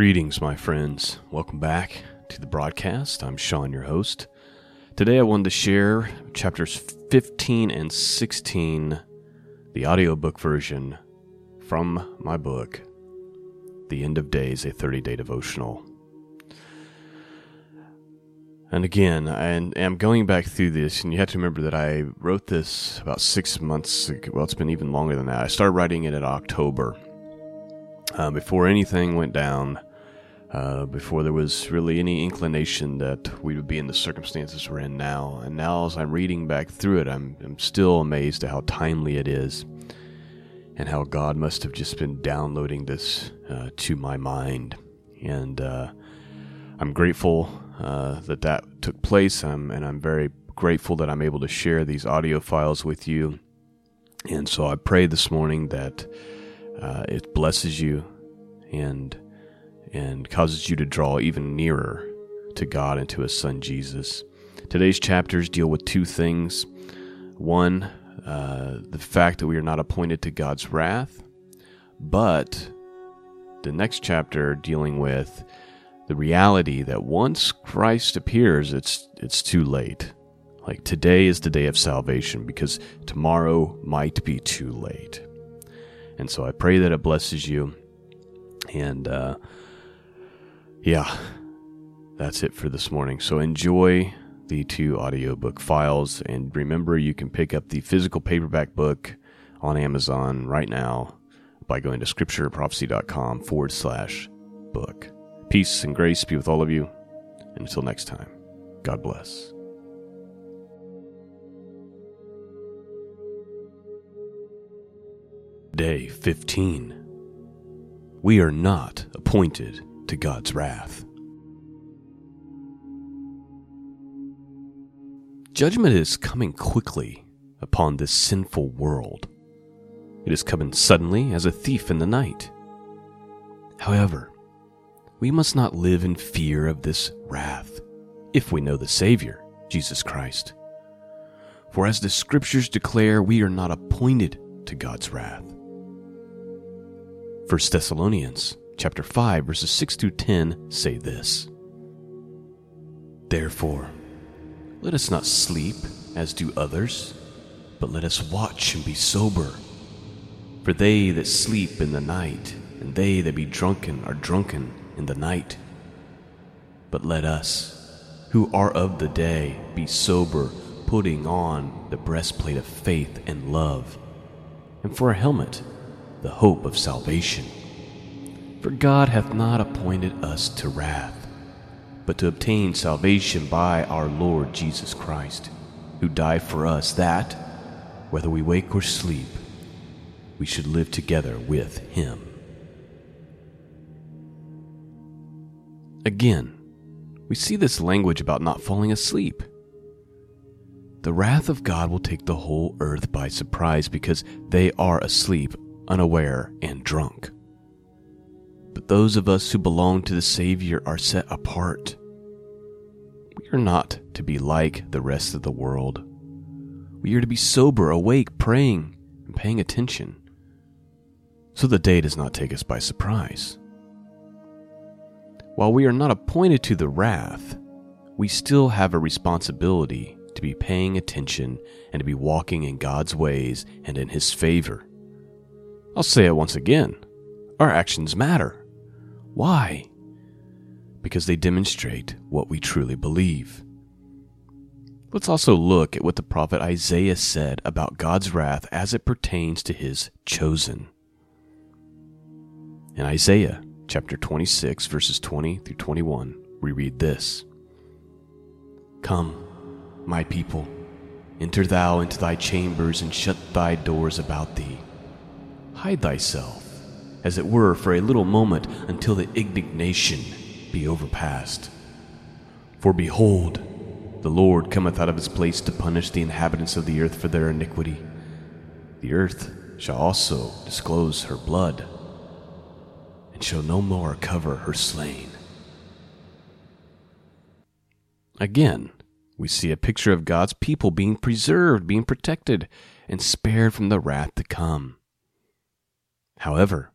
Greetings, my friends. Welcome back to the broadcast. I'm Sean, your host. Today I wanted to share chapters 15 and 16, the audiobook version from my book, The End of Days, a 30 day devotional. And again, I am going back through this, and you have to remember that I wrote this about six months ago. Well, it's been even longer than that. I started writing it in October uh, before anything went down, uh, before there was really any inclination that we would be in the circumstances we're in now. And now, as I'm reading back through it, I'm, I'm still amazed at how timely it is and how God must have just been downloading this uh, to my mind. And uh, I'm grateful uh, that that took place, um, and I'm very grateful that I'm able to share these audio files with you. And so I pray this morning that uh, it blesses you and and causes you to draw even nearer to God and to His Son Jesus. Today's chapters deal with two things. One, uh, the fact that we are not appointed to God's wrath, but the next chapter dealing with the reality that once Christ appears, it's it's too late. Like today is the day of salvation because tomorrow might be too late. And so I pray that it blesses you. And uh, yeah, that's it for this morning. So enjoy the two audiobook files. And remember, you can pick up the physical paperback book on Amazon right now by going to scriptureprophecy.com forward slash book. Peace and grace be with all of you. And until next time, God bless. Day 15. We are not appointed to God's wrath. Judgment is coming quickly upon this sinful world. It is coming suddenly as a thief in the night. However, we must not live in fear of this wrath if we know the Savior, Jesus Christ. For as the Scriptures declare, we are not appointed to God's wrath. 1 Thessalonians chapter 5 verses 6 through 10 say this. Therefore, let us not sleep as do others, but let us watch and be sober. For they that sleep in the night, and they that be drunken are drunken in the night. But let us, who are of the day, be sober, putting on the breastplate of faith and love, and for a helmet, the hope of salvation. For God hath not appointed us to wrath, but to obtain salvation by our Lord Jesus Christ, who died for us, that, whether we wake or sleep, we should live together with him. Again, we see this language about not falling asleep. The wrath of God will take the whole earth by surprise because they are asleep unaware, and drunk. But those of us who belong to the Savior are set apart. We are not to be like the rest of the world. We are to be sober, awake, praying, and paying attention, so the day does not take us by surprise. While we are not appointed to the wrath, we still have a responsibility to be paying attention and to be walking in God's ways and in His favor. I'll say it once again our actions matter. Why? Because they demonstrate what we truly believe. Let's also look at what the prophet Isaiah said about God's wrath as it pertains to his chosen. In Isaiah chapter 26, verses 20 through 21, we read this Come, my people, enter thou into thy chambers and shut thy doors about thee Hide thyself, as it were, for a little moment until the indignation be overpast. For behold, the Lord cometh out of his place to punish the inhabitants of the earth for their iniquity. The earth shall also disclose her blood, and shall no more cover her slain. Again, we see a picture of God's people being preserved, being protected, and spared from the wrath to come. However,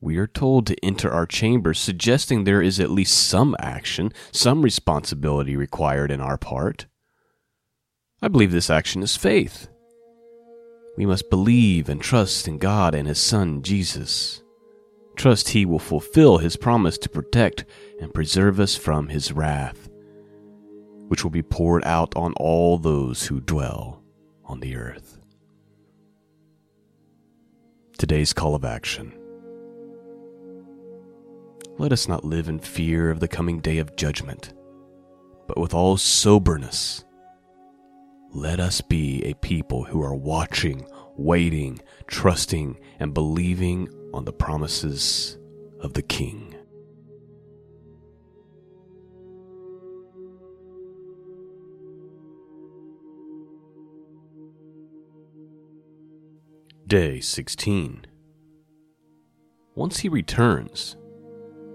we are told to enter our chambers, suggesting there is at least some action, some responsibility required in our part. I believe this action is faith. We must believe and trust in God and His Son, Jesus. Trust He will fulfill His promise to protect and preserve us from His wrath, which will be poured out on all those who dwell on the earth. Today's call of action. Let us not live in fear of the coming day of judgment, but with all soberness, let us be a people who are watching, waiting, trusting, and believing on the promises of the King. Day 16. Once he returns,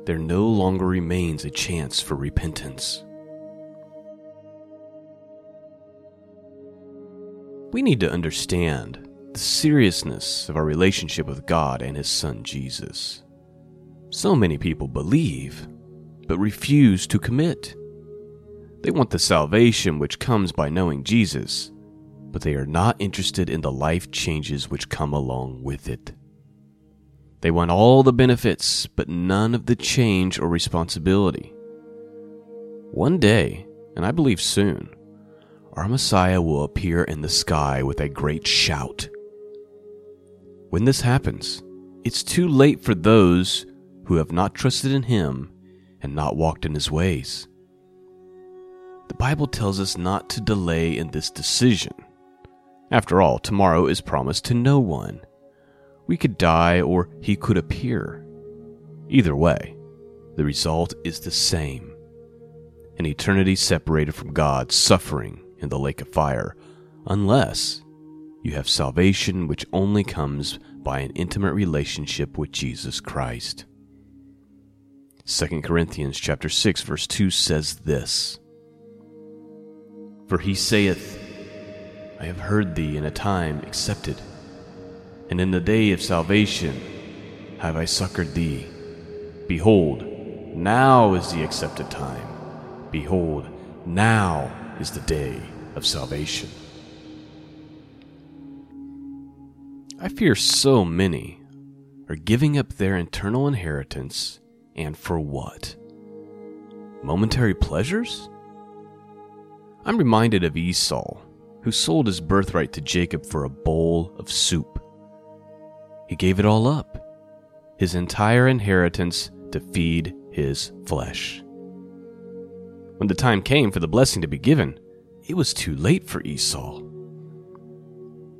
there no longer remains a chance for repentance. We need to understand the seriousness of our relationship with God and His Son Jesus. So many people believe, but refuse to commit. They want the salvation which comes by knowing Jesus, but they are not interested in the life changes which come along with it. They want all the benefits, but none of the change or responsibility. One day, and I believe soon, our Messiah will appear in the sky with a great shout. When this happens, it's too late for those who have not trusted in Him and not walked in His ways. The Bible tells us not to delay in this decision. After all, tomorrow is promised to no one. We could die or He could appear. Either way, the result is the same an eternity separated from God, suffering in the lake of fire, unless you have salvation which only comes by an intimate relationship with Jesus Christ. 2 Corinthians chapter 6 verse 2 says this For he saith I have heard thee in a time accepted and in the day of salvation have I succored thee behold now is the accepted time behold now is the day of salvation. I fear so many are giving up their eternal inheritance, and for what? Momentary pleasures? I'm reminded of Esau, who sold his birthright to Jacob for a bowl of soup. He gave it all up, his entire inheritance to feed his flesh. When the time came for the blessing to be given, it was too late for Esau.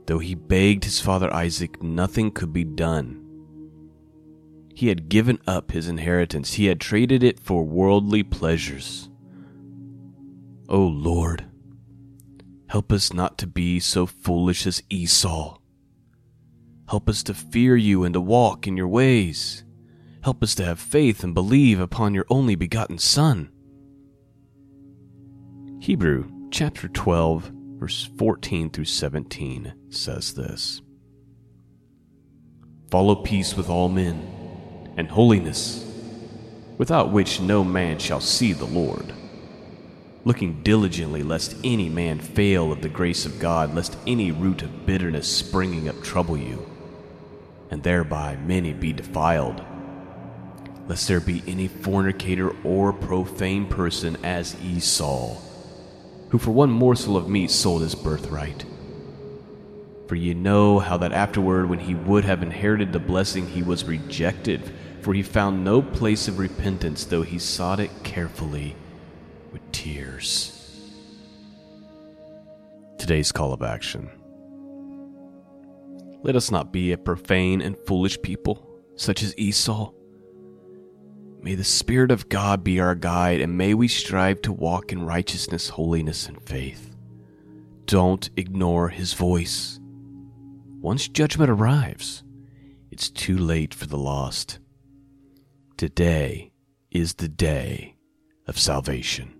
Though he begged his father Isaac, nothing could be done. He had given up his inheritance, he had traded it for worldly pleasures. O oh Lord, help us not to be so foolish as Esau. Help us to fear you and to walk in your ways. Help us to have faith and believe upon your only begotten Son. Hebrew chapter 12, verse 14 through 17 says this Follow peace with all men, and holiness, without which no man shall see the Lord. Looking diligently, lest any man fail of the grace of God, lest any root of bitterness springing up trouble you, and thereby many be defiled lest there be any fornicator or profane person as Esau, who for one morsel of meat sold his birthright. For ye know how that afterward, when he would have inherited the blessing, he was rejected, for he found no place of repentance, though he sought it carefully with tears. Today's call of action. Let us not be a profane and foolish people, such as Esau May the Spirit of God be our guide, and may we strive to walk in righteousness, holiness, and faith. Don't ignore His voice. Once judgment arrives, it's too late for the lost. Today is the day of salvation.